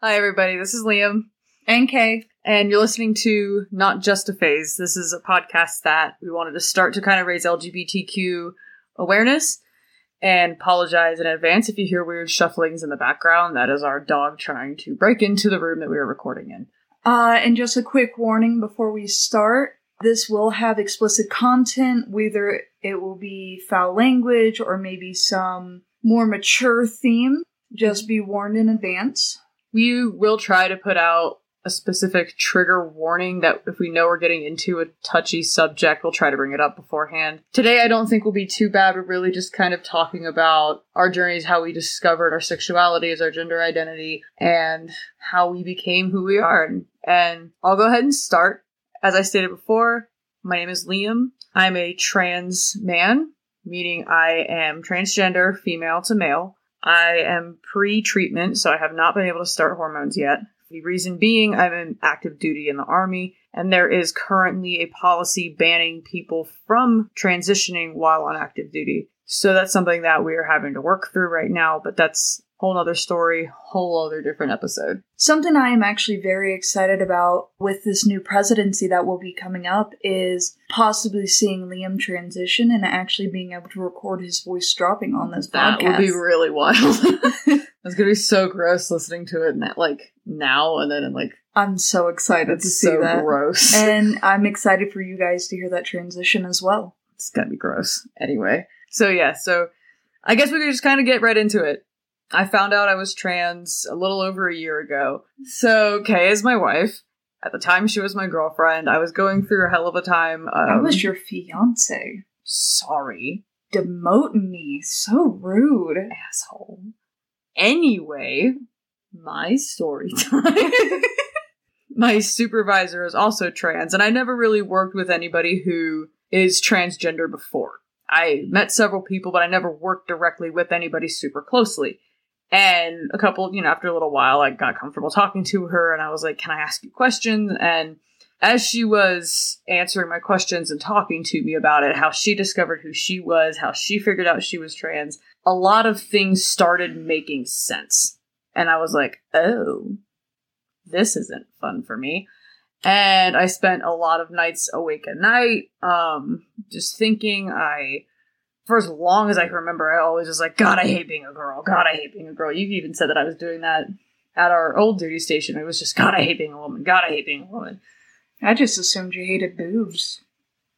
Hi, everybody. This is Liam, And Kay. and you're listening to Not Just a Phase. This is a podcast that we wanted to start to kind of raise LGBTQ awareness. And apologize in advance if you hear weird shufflings in the background. That is our dog trying to break into the room that we are recording in. Uh, and just a quick warning before we start. This will have explicit content, whether it will be foul language or maybe some more mature theme. Just be warned in advance. We will try to put out a specific trigger warning that if we know we're getting into a touchy subject, we'll try to bring it up beforehand. Today, I don't think will be too bad. We're really just kind of talking about our journeys, how we discovered our sexuality as our gender identity, and how we became who we are. And I'll go ahead and start. As I stated before, my name is Liam. I'm a trans man, meaning I am transgender, female to male. I am pre treatment, so I have not been able to start hormones yet. The reason being, I'm in active duty in the Army, and there is currently a policy banning people from transitioning while on active duty. So that's something that we are having to work through right now, but that's whole other story, whole other different episode. Something I am actually very excited about with this new presidency that will be coming up is possibly seeing Liam transition and actually being able to record his voice dropping on this That podcast. would be really wild. it's gonna be so gross listening to it na- like now and then and like I'm so excited to see so that. gross. And I'm excited for you guys to hear that transition as well. it's gonna be gross. Anyway, so yeah, so I guess we could just kind of get right into it. I found out I was trans a little over a year ago. So Kay is my wife. At the time, she was my girlfriend. I was going through a hell of a time. Um, I was your fiance. sorry, Demoting me. So rude. asshole. Anyway, my story time. my supervisor is also trans, and I never really worked with anybody who is transgender before. I met several people, but I never worked directly with anybody super closely. And a couple, you know, after a little while, I got comfortable talking to her, and I was like, Can I ask you questions? And as she was answering my questions and talking to me about it, how she discovered who she was, how she figured out she was trans, a lot of things started making sense. And I was like, oh, this isn't fun for me. And I spent a lot of nights awake at night, um, just thinking I, for as long as I can remember, I always was like, God, I hate being a girl. God, I hate being a girl. You even said that I was doing that at our old duty station. It was just, God, I hate being a woman. God, I hate being a woman. I just assumed you hated boobs.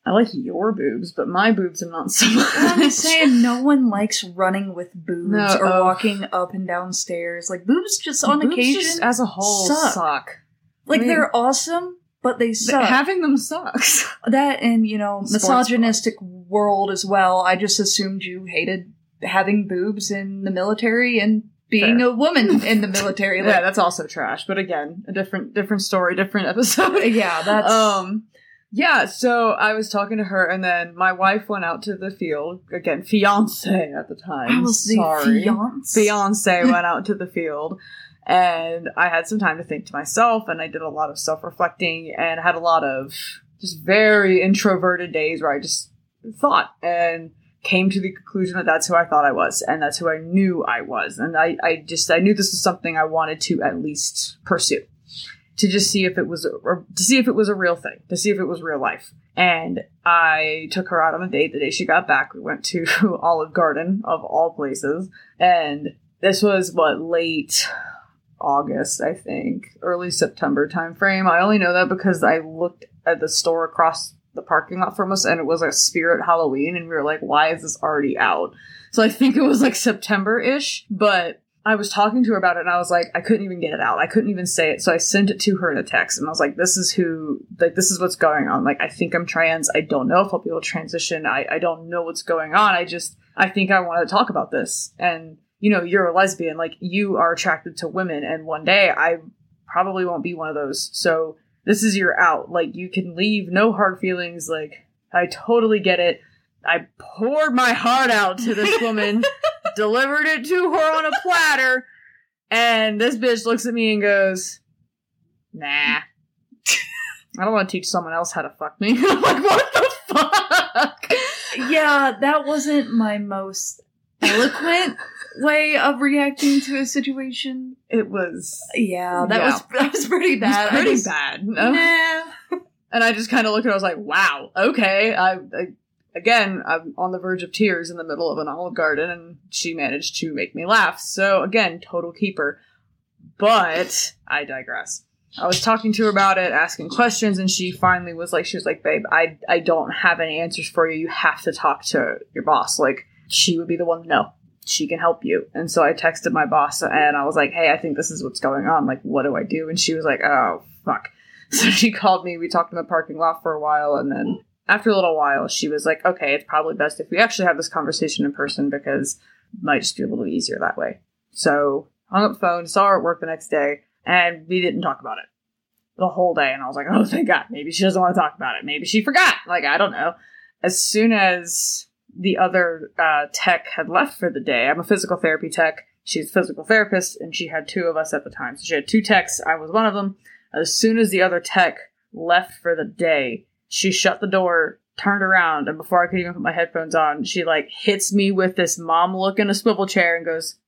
I like your boobs, but my boobs are not so much. I'm just saying, no one likes running with boobs No, or oh. walking up and down stairs. Like boobs, just on Boobs occasion, just as a whole suck. suck. like I mean- they're awesome, but they Th- suck. Having them sucks. that and you know, Sports misogynistic world as well. I just assumed you hated having boobs in the military and being Fair. a woman in the military. yeah, that's also trash. But again, a different different story, different episode. yeah, that's um yeah, so I was talking to her and then my wife went out to the field. Again, fiance at the time. I was Sorry. fiance. Fiance went out to the field and I had some time to think to myself and I did a lot of self-reflecting and had a lot of just very introverted days where I just thought and came to the conclusion that that's who I thought I was and that's who I knew I was. And I, I just I knew this was something I wanted to at least pursue to just see if it was or to see if it was a real thing to see if it was real life. And I took her out on a date the day she got back. We went to Olive Garden of all places. And this was what late August I think early September time frame I only know that because I looked at the store across the parking lot from us and it was a spirit Halloween and we were like, why is this already out? So I think it was like September ish, but I was talking to her about it and I was like, I couldn't even get it out. I couldn't even say it. So I sent it to her in a text and I was like, this is who, like, this is what's going on. Like, I think I'm trans. I don't know if I'll be able to transition. I, I don't know what's going on. I just, I think I want to talk about this. And, you know, you're a lesbian. Like, you are attracted to women. And one day I probably won't be one of those. So this is your out. Like, you can leave, no hard feelings. Like, I totally get it. I poured my heart out to this woman, delivered it to her on a platter, and this bitch looks at me and goes, Nah. I don't want to teach someone else how to fuck me. I'm like, what the fuck? yeah, that wasn't my most eloquent way of reacting to a situation. It was Yeah, that Yeah. was that was pretty it was bad. Pretty just- bad. Nah. And I just kind of looked at it. I was like, wow, okay. I, I again, I'm on the verge of tears in the middle of an olive garden, and she managed to make me laugh. So again, total keeper. But I digress. I was talking to her about it, asking questions, and she finally was like, she was like, babe, I I don't have any answers for you. You have to talk to your boss. Like, she would be the one to know. She can help you. And so I texted my boss and I was like, hey, I think this is what's going on. Like, what do I do? And she was like, oh, fuck. So she called me. We talked in the parking lot for a while, and then after a little while, she was like, "Okay, it's probably best if we actually have this conversation in person because it might just be a little easier that way." So hung up the phone, saw her at work the next day, and we didn't talk about it the whole day. And I was like, "Oh, thank God. Maybe she doesn't want to talk about it. Maybe she forgot. Like I don't know." As soon as the other uh, tech had left for the day, I'm a physical therapy tech. She's a physical therapist, and she had two of us at the time. So she had two techs. I was one of them. As soon as the other tech left for the day, she shut the door, turned around, and before I could even put my headphones on, she like hits me with this mom look in a swivel chair and goes,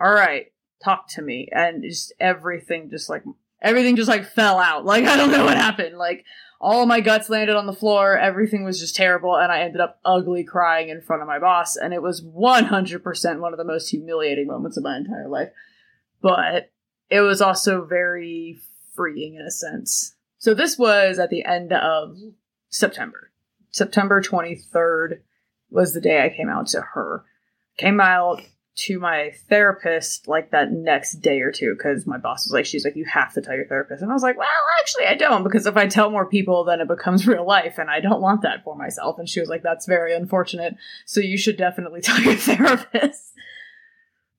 All right, talk to me. And just everything just like everything just like fell out. Like I don't know what happened. Like all my guts landed on the floor, everything was just terrible, and I ended up ugly crying in front of my boss, and it was 100% one of the most humiliating moments of my entire life. But it was also very freeing in a sense. So this was at the end of September. September 23rd was the day I came out to her. Came out to my therapist like that next day or two because my boss was like, she's like, you have to tell your therapist. And I was like, well, actually, I don't because if I tell more people, then it becomes real life and I don't want that for myself. And she was like, that's very unfortunate. So you should definitely tell your therapist.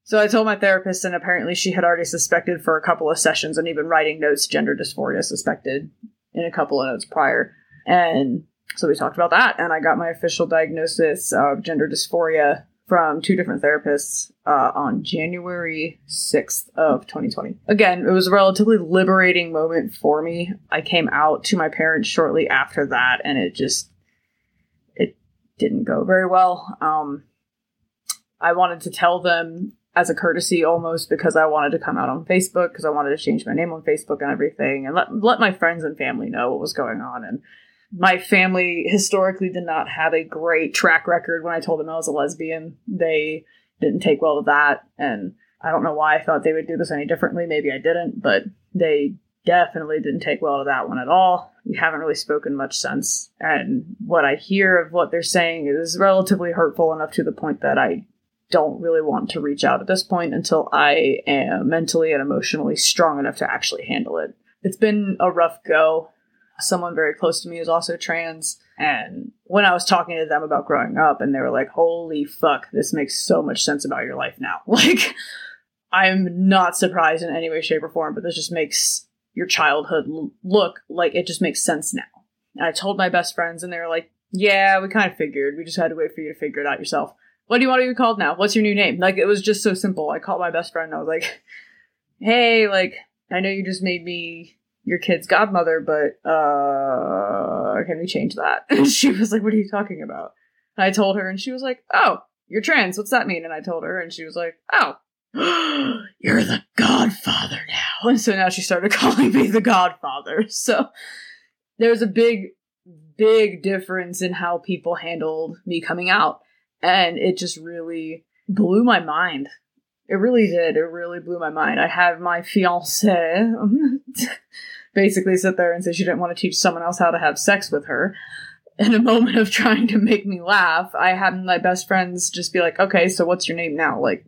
So I told my therapist, and apparently she had already suspected for a couple of sessions and even writing notes gender dysphoria suspected in a couple of notes prior. And so we talked about that, and I got my official diagnosis of gender dysphoria from two different therapists uh, on January 6th of 2020. Again, it was a relatively liberating moment for me. I came out to my parents shortly after that, and it just it didn't go very well. Um, I wanted to tell them as a courtesy almost because I wanted to come out on Facebook because I wanted to change my name on Facebook and everything and let let my friends and family know what was going on and my family historically did not have a great track record when I told them I was a lesbian. They didn't take well to that and I don't know why I thought they would do this any differently. Maybe I didn't, but they definitely didn't take well to that one at all. We haven't really spoken much since. And what I hear of what they're saying is relatively hurtful enough to the point that I don't really want to reach out at this point until I am mentally and emotionally strong enough to actually handle it. It's been a rough go. Someone very close to me is also trans, and when I was talking to them about growing up, and they were like, Holy fuck, this makes so much sense about your life now. Like, I'm not surprised in any way, shape, or form, but this just makes your childhood l- look like it just makes sense now. And I told my best friends, and they were like, Yeah, we kind of figured. We just had to wait for you to figure it out yourself what do you want to be called now? What's your new name? Like, it was just so simple. I called my best friend and I was like, hey, like, I know you just made me your kid's godmother, but, uh, can we change that? And she was like, what are you talking about? And I told her and she was like, oh, you're trans. What's that mean? And I told her and she was like, oh, you're the godfather now. And so now she started calling me the godfather. So there's a big, big difference in how people handled me coming out and it just really blew my mind. It really did. It really blew my mind. I had my fiance basically sit there and say she didn't want to teach someone else how to have sex with her. In a moment of trying to make me laugh, I had my best friends just be like, okay, so what's your name now? Like,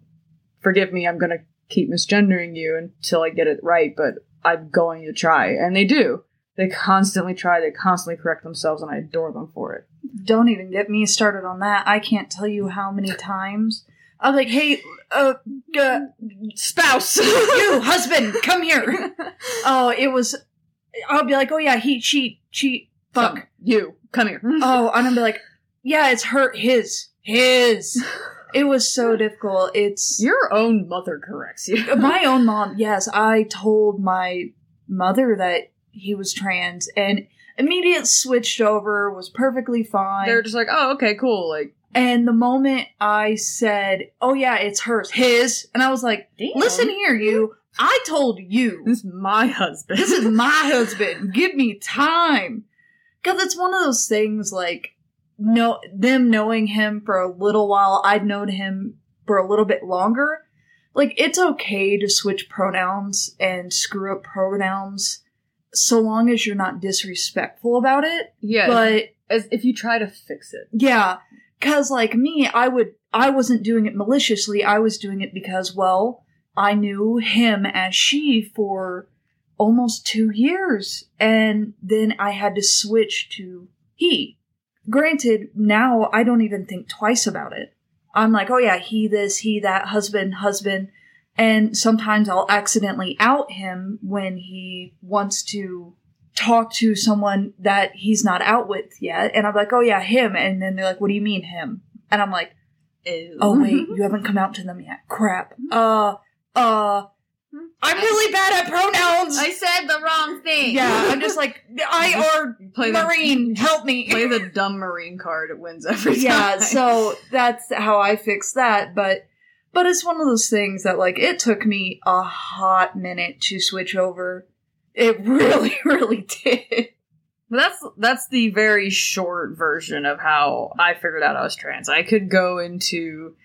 forgive me, I'm going to keep misgendering you until I get it right, but I'm going to try. And they do. They constantly try, they constantly correct themselves, and I adore them for it. Don't even get me started on that. I can't tell you how many times I'm like, "Hey, uh, uh Spouse! you husband, come here." Oh, it was. I'll be like, "Oh yeah, he, she, she, fuck." Fuck. You. Come here. Oh, and I'm be like, "Yeah, it's her, his, his." It was so difficult. It's Your own mother corrects you. my own mom. Yes, I told my mother that he was trans, and immediate switched over was perfectly fine. They're just like, oh, okay, cool. Like, And the moment I said, "Oh yeah, it's hers, his," and I was like, Damn. "Listen here, you. I told you. This is my husband. This is my husband. Give me time." Cuz it's one of those things like no them knowing him for a little while, I'd known him for a little bit longer. Like it's okay to switch pronouns and screw up pronouns so long as you're not disrespectful about it. yeah. But as if you try to fix it. yeah, cuz like me, I would I wasn't doing it maliciously. I was doing it because well, I knew him as she for almost 2 years and then I had to switch to he. Granted, now I don't even think twice about it. I'm like, "Oh yeah, he this, he that, husband, husband." And sometimes I'll accidentally out him when he wants to talk to someone that he's not out with yet. And I'm like, oh yeah, him. And then they're like, what do you mean him? And I'm like, oh wait, you haven't come out to them yet. Crap. Uh, uh, I'm really bad at pronouns. I said the wrong thing. yeah, I'm just like, I or play the Marine, help me. play the dumb marine card. It wins every time. yeah, so that's how I fix that. But but it's one of those things that like it took me a hot minute to switch over. It really, really did. That's that's the very short version of how I figured out I was trans. I could go into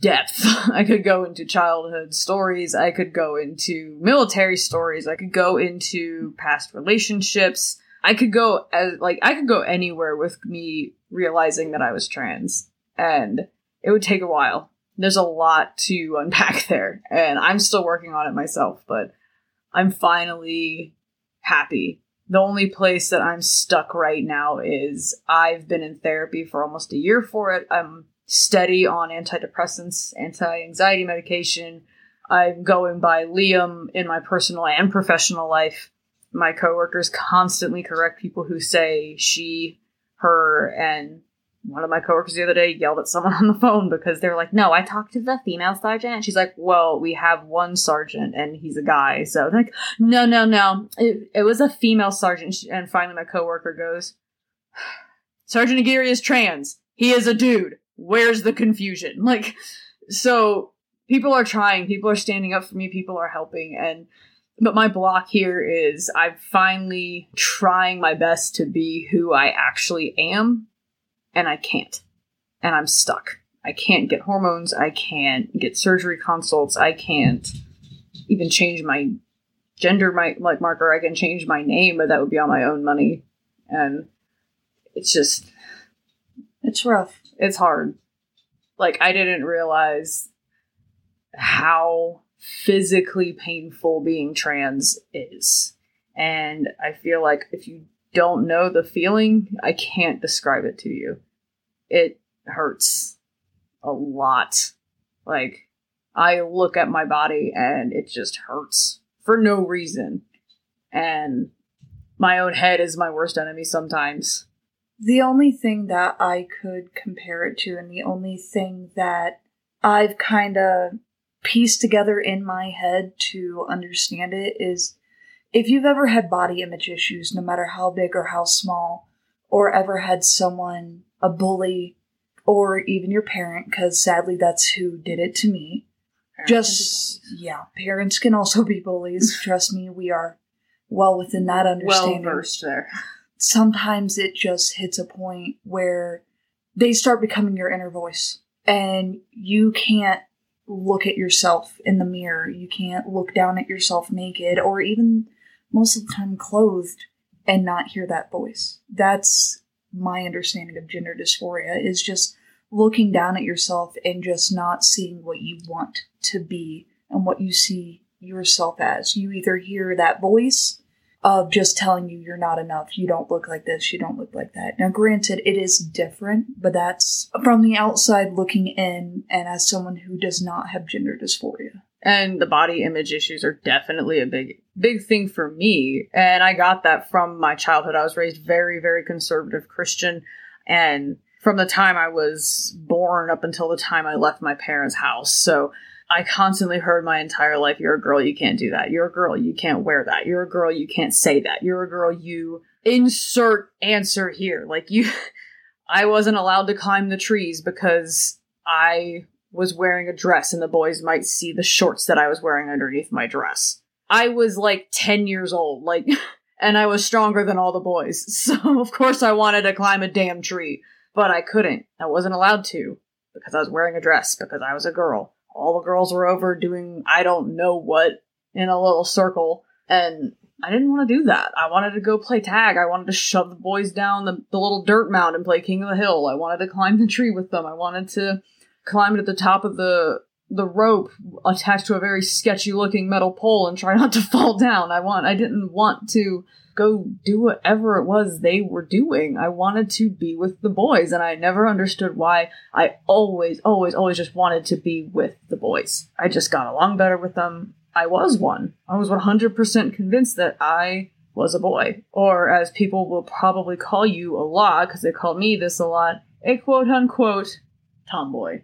depth. I could go into childhood stories. I could go into military stories. I could go into past relationships. I could go as like I could go anywhere with me realizing that I was trans, and it would take a while. There's a lot to unpack there, and I'm still working on it myself. But I'm finally happy the only place that I'm stuck right now is I've been in therapy for almost a year for it. I'm steady on antidepressants, anti anxiety medication. I'm going by Liam in my personal and professional life. My coworkers constantly correct people who say she, her, and one of my coworkers the other day yelled at someone on the phone because they're like, "No, I talked to the female sergeant." And she's like, "Well, we have one sergeant, and he's a guy." So they're like, "No, no, no, it, it was a female sergeant." And finally, my coworker goes, "Sergeant Aguirre is trans. He is a dude. Where's the confusion?" Like, so people are trying. People are standing up for me. People are helping, and but my block here is I'm finally trying my best to be who I actually am and I can't. And I'm stuck. I can't get hormones. I can't get surgery consults. I can't even change my gender my like marker. I can change my name, but that would be on my own money. And it's just It's rough. it's hard. Like I didn't realize how physically painful being trans is. And I feel like if you don't know the feeling, I can't describe it to you. It hurts a lot. Like, I look at my body and it just hurts for no reason. And my own head is my worst enemy sometimes. The only thing that I could compare it to, and the only thing that I've kind of pieced together in my head to understand it is if you've ever had body image issues, no matter how big or how small, or ever had someone, a bully, or even your parent, because sadly that's who did it to me. Just, yeah, parents can also be bullies. Trust me, we are well within that understanding. well versed there. sometimes it just hits a point where they start becoming your inner voice and you can't look at yourself in the mirror. You can't look down at yourself naked or even most of the time clothed and not hear that voice. That's my understanding of gender dysphoria is just looking down at yourself and just not seeing what you want to be and what you see yourself as. You either hear that voice of just telling you you're not enough, you don't look like this, you don't look like that. Now, granted, it is different, but that's from the outside looking in and as someone who does not have gender dysphoria. And the body image issues are definitely a big big thing for me. And i got that from my childhood. I was raised very very conservative christian. And from the time i was born up until the time i left my parents house. So i constantly heard my entire life you're a girl you can't do that. You're a girl you can't wear that. You're a girl you can't say that. You're a girl you insert answer here. Like you I wasn't allowed to climb the trees because I was wearing a dress and the boys might see the shorts that I was wearing underneath my dress. I was like 10 years old, like, and I was stronger than all the boys. So, of course, I wanted to climb a damn tree, but I couldn't. I wasn't allowed to because I was wearing a dress, because I was a girl. All the girls were over doing I don't know what in a little circle, and I didn't want to do that. I wanted to go play tag. I wanted to shove the boys down the, the little dirt mound and play King of the Hill. I wanted to climb the tree with them. I wanted to climb at the top of the the rope attached to a very sketchy looking metal pole and try not to fall down. I want I didn't want to go do whatever it was they were doing. I wanted to be with the boys and I never understood why I always always always just wanted to be with the boys. I just got along better with them. I was one. I was 100% convinced that I was a boy or as people will probably call you a lot cuz they call me this a lot, a quote unquote tomboy.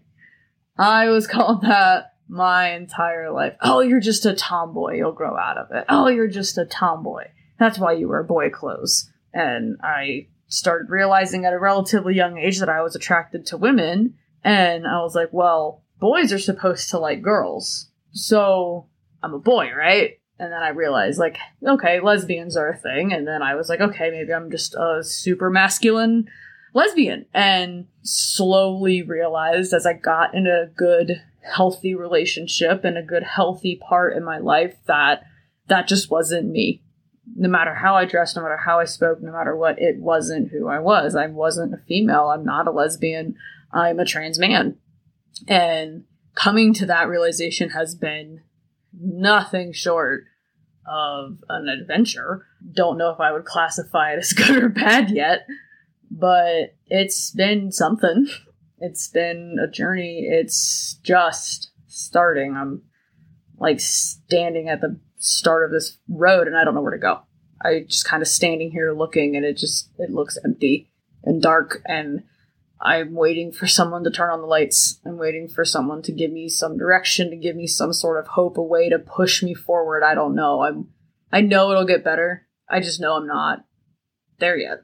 I was called that my entire life. Oh, you're just a tomboy. You'll grow out of it. Oh, you're just a tomboy. That's why you wear boy clothes. And I started realizing at a relatively young age that I was attracted to women. And I was like, well, boys are supposed to like girls. So I'm a boy, right? And then I realized, like, okay, lesbians are a thing. And then I was like, okay, maybe I'm just a super masculine lesbian and slowly realized as I got in a good, healthy relationship and a good, healthy part in my life that that just wasn't me. No matter how I dressed, no matter how I spoke, no matter what, it wasn't who I was. I wasn't a female. I'm not a lesbian. I'm a trans man. And coming to that realization has been nothing short of an adventure. Don't know if I would classify it as good or bad yet, but it's been something. It's been a journey. It's just starting. I'm like standing at the start of this road and I don't know where to go. I just kind of standing here looking and it just it looks empty and dark and I'm waiting for someone to turn on the lights. I'm waiting for someone to give me some direction, to give me some sort of hope, a way to push me forward. I don't know. I'm I know it'll get better. I just know I'm not there yet.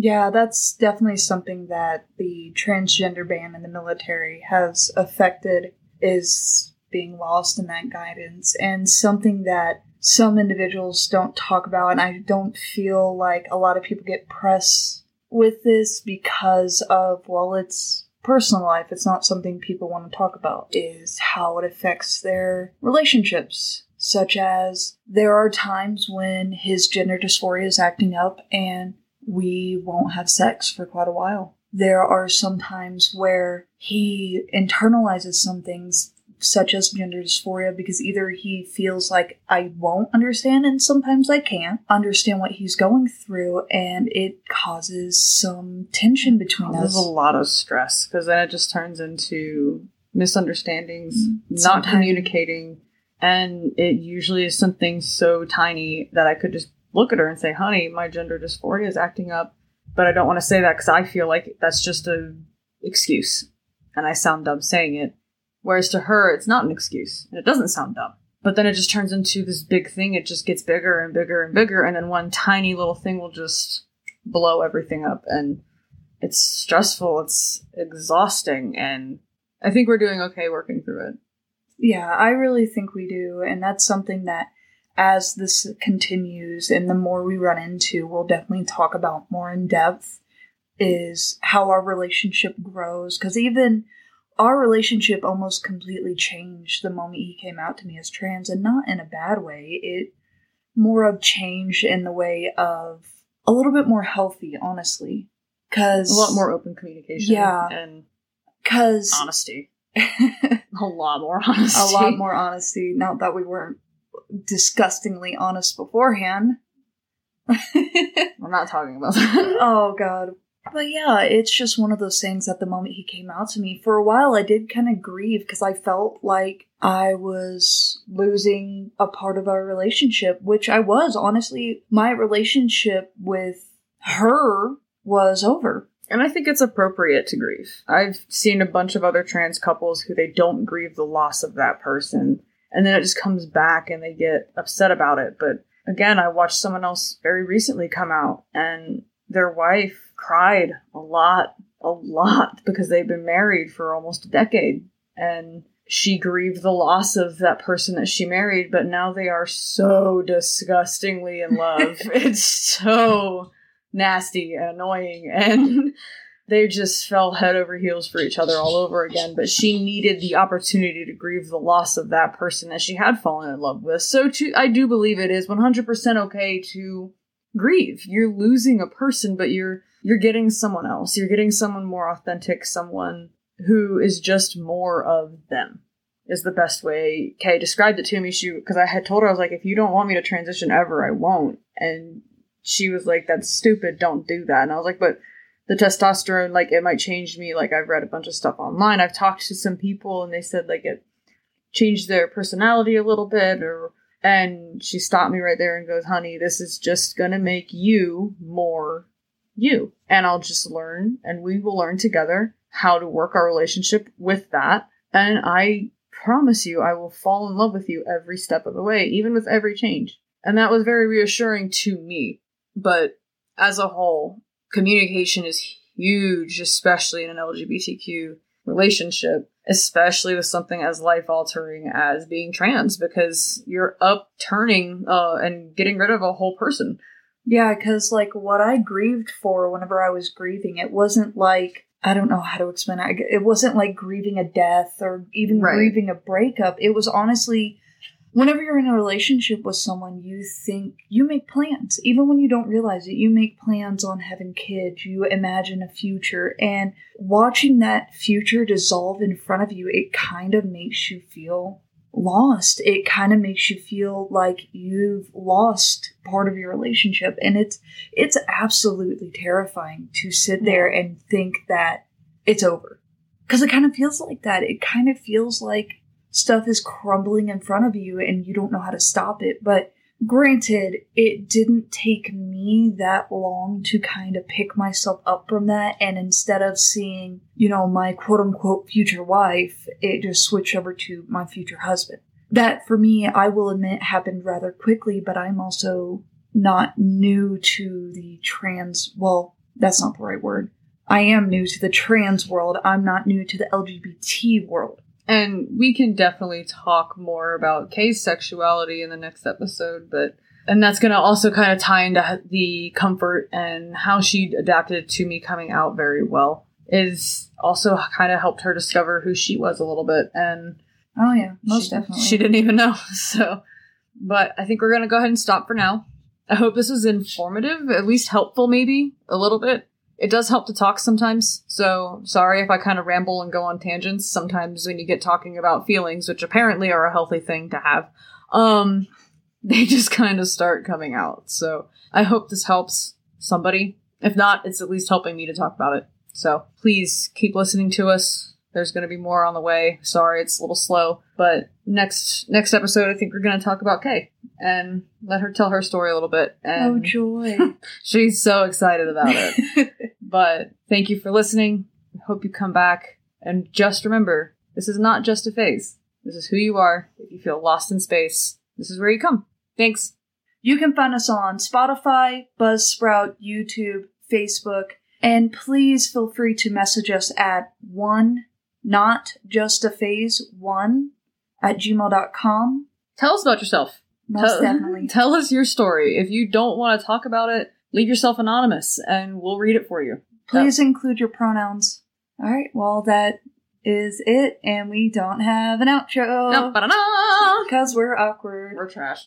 Yeah, that's definitely something that the transgender ban in the military has affected is being lost in that guidance and something that some individuals don't talk about. And I don't feel like a lot of people get press with this because of well it's personal life. It's not something people want to talk about is how it affects their relationships such as there are times when his gender dysphoria is acting up and we won't have sex for quite a while. There are some times where he internalizes some things, such as gender dysphoria, because either he feels like I won't understand, and sometimes I can't understand what he's going through, and it causes some tension between There's us. a lot of stress because then it just turns into misunderstandings, not communicating, and it usually is something so tiny that I could just look at her and say, "Honey, my gender dysphoria is acting up," but I don't want to say that because I feel like that's just a excuse, and I sound dumb saying it. Whereas to her, it's not an excuse, and it doesn't sound dumb. But then it just turns into this big thing. It just gets bigger and bigger and bigger, and then one tiny little thing will just blow everything up. And it's stressful, it's exhausting, and I think we're doing okay working through it. Yeah, I really think we do, and that's something that as this continues and the more we run into, we'll definitely talk about more in depth is how our relationship grows because even our relationship almost completely changed the moment he came out to me as trans and not in a bad way it more of change in the way of a little bit more healthy honestly because A lot more open communication Yeah. and because honesty. A lot more honesty. a lot more honesty. Not that we weren't disgustingly honest beforehand. We're not talking about that. oh god. But yeah, it's just one of those things at the moment he came out to me. For a while I did kind of grieve because I felt like I was losing a part of our relationship, which I was. Honestly, my relationship with her was over. And I think it's appropriate to grieve. I've seen a bunch of other trans couples who they don't grieve the loss of that person, and then it just comes back and they get upset about it. But again, I watched someone else very recently come out, and their wife cried a lot a lot because they've been married for almost a decade. And she grieved the loss of that person that she married, but now they are so disgustingly in love. it's so nasty and annoying. And they just fell head over heels for each other all over again. But she needed the opportunity to grieve the loss of that person that she had fallen in love with. So to, I do believe it is 100% okay to grieve. You're losing a person, but you're you're getting someone else. You're getting someone more authentic, someone who is just more of them. Is the best way Kay described it to me. She because I had told her I was like, if you don't want me to transition ever, I won't. And she was like, that's stupid. Don't do that. And I was like, but the testosterone, like it might change me. Like I've read a bunch of stuff online. I've talked to some people and they said like it changed their personality a little bit or and she stopped me right there and goes, honey, this is just gonna make you more you. And I'll just learn and we will learn together how to work our relationship with that. And I promise you, I will fall in love with you every step of the way, even with every change. And that was very reassuring to me. But as a whole, communication is huge, especially in an LGBTQ relationship, especially with something as life altering as being trans, because you're upturning uh, and getting rid of a whole person. Yeah, because like what I grieved for whenever I was grieving, it wasn't like I don't know how to explain it. It wasn't like grieving a death or even Right. grieving a breakup. It was honestly whenever you're in a relationship with someone, you think you make plans. Even when you don't realize it, you make plans on having kids, you imagine a future, and watching that future dissolve in front of you, it kind of makes you feel lost. It kind of makes you feel like you've lost part of your relationship and it's it's absolutely terrifying to sit there and think that it's over. Cuz it kind of feels like that. It kind of feels like stuff is crumbling in front of you and you don't know how to stop it. But granted, it didn't take me that long to kind of pick myself up from that. And instead of seeing, you know, my quote unquote future wife, it just switched over to my future husband. That for me, I will admit happened rather quickly, but I'm also not new to the trans, well, that's not the right word. I am new to the trans world. I'm not new to the LGBT world. And we can definitely talk more about Kay's sexuality in the next episode, but and that's going to also kind of tie into the comfort and how she adapted to me coming out very well. Is also kind of helped her discover who she was a little bit, and Oh yeah, most she, definitely. she didn't even know. So, but I think we're going to go ahead and stop for now. I hope this was informative, at least helpful, maybe a little bit. It does help to talk sometimes, so sorry if I kind of ramble and go on tangents sometimes when you get talking about feelings, which apparently are a healthy thing to have. Um, they just kind of start coming out. So I hope this helps somebody. If not, it's at least helping me to talk about it. So please keep listening to us. There's going to be more on the way. Sorry, it's a little slow, but next next episode, I think we're going to talk about Kay and let her tell her story a little bit. oh joy. she's so excited about it. but thank you for listening. Hope you come back. And just remember, this is not just a phase. This is who you are. If you feel lost in space, this is where you come. Thanks. You can find us on Spotify, Buzzsprout, YouTube, Facebook, and please feel free to message us at one, not just a phase one at gmail.com. Tell us about yourself. Most tell, definitely. Tell us your story. If you don't want to talk about it, leave yourself anonymous and we'll read it for you. Please include your pronouns. All right, well, that is it, and we don't have an outro No, because we're awkward. We're trash.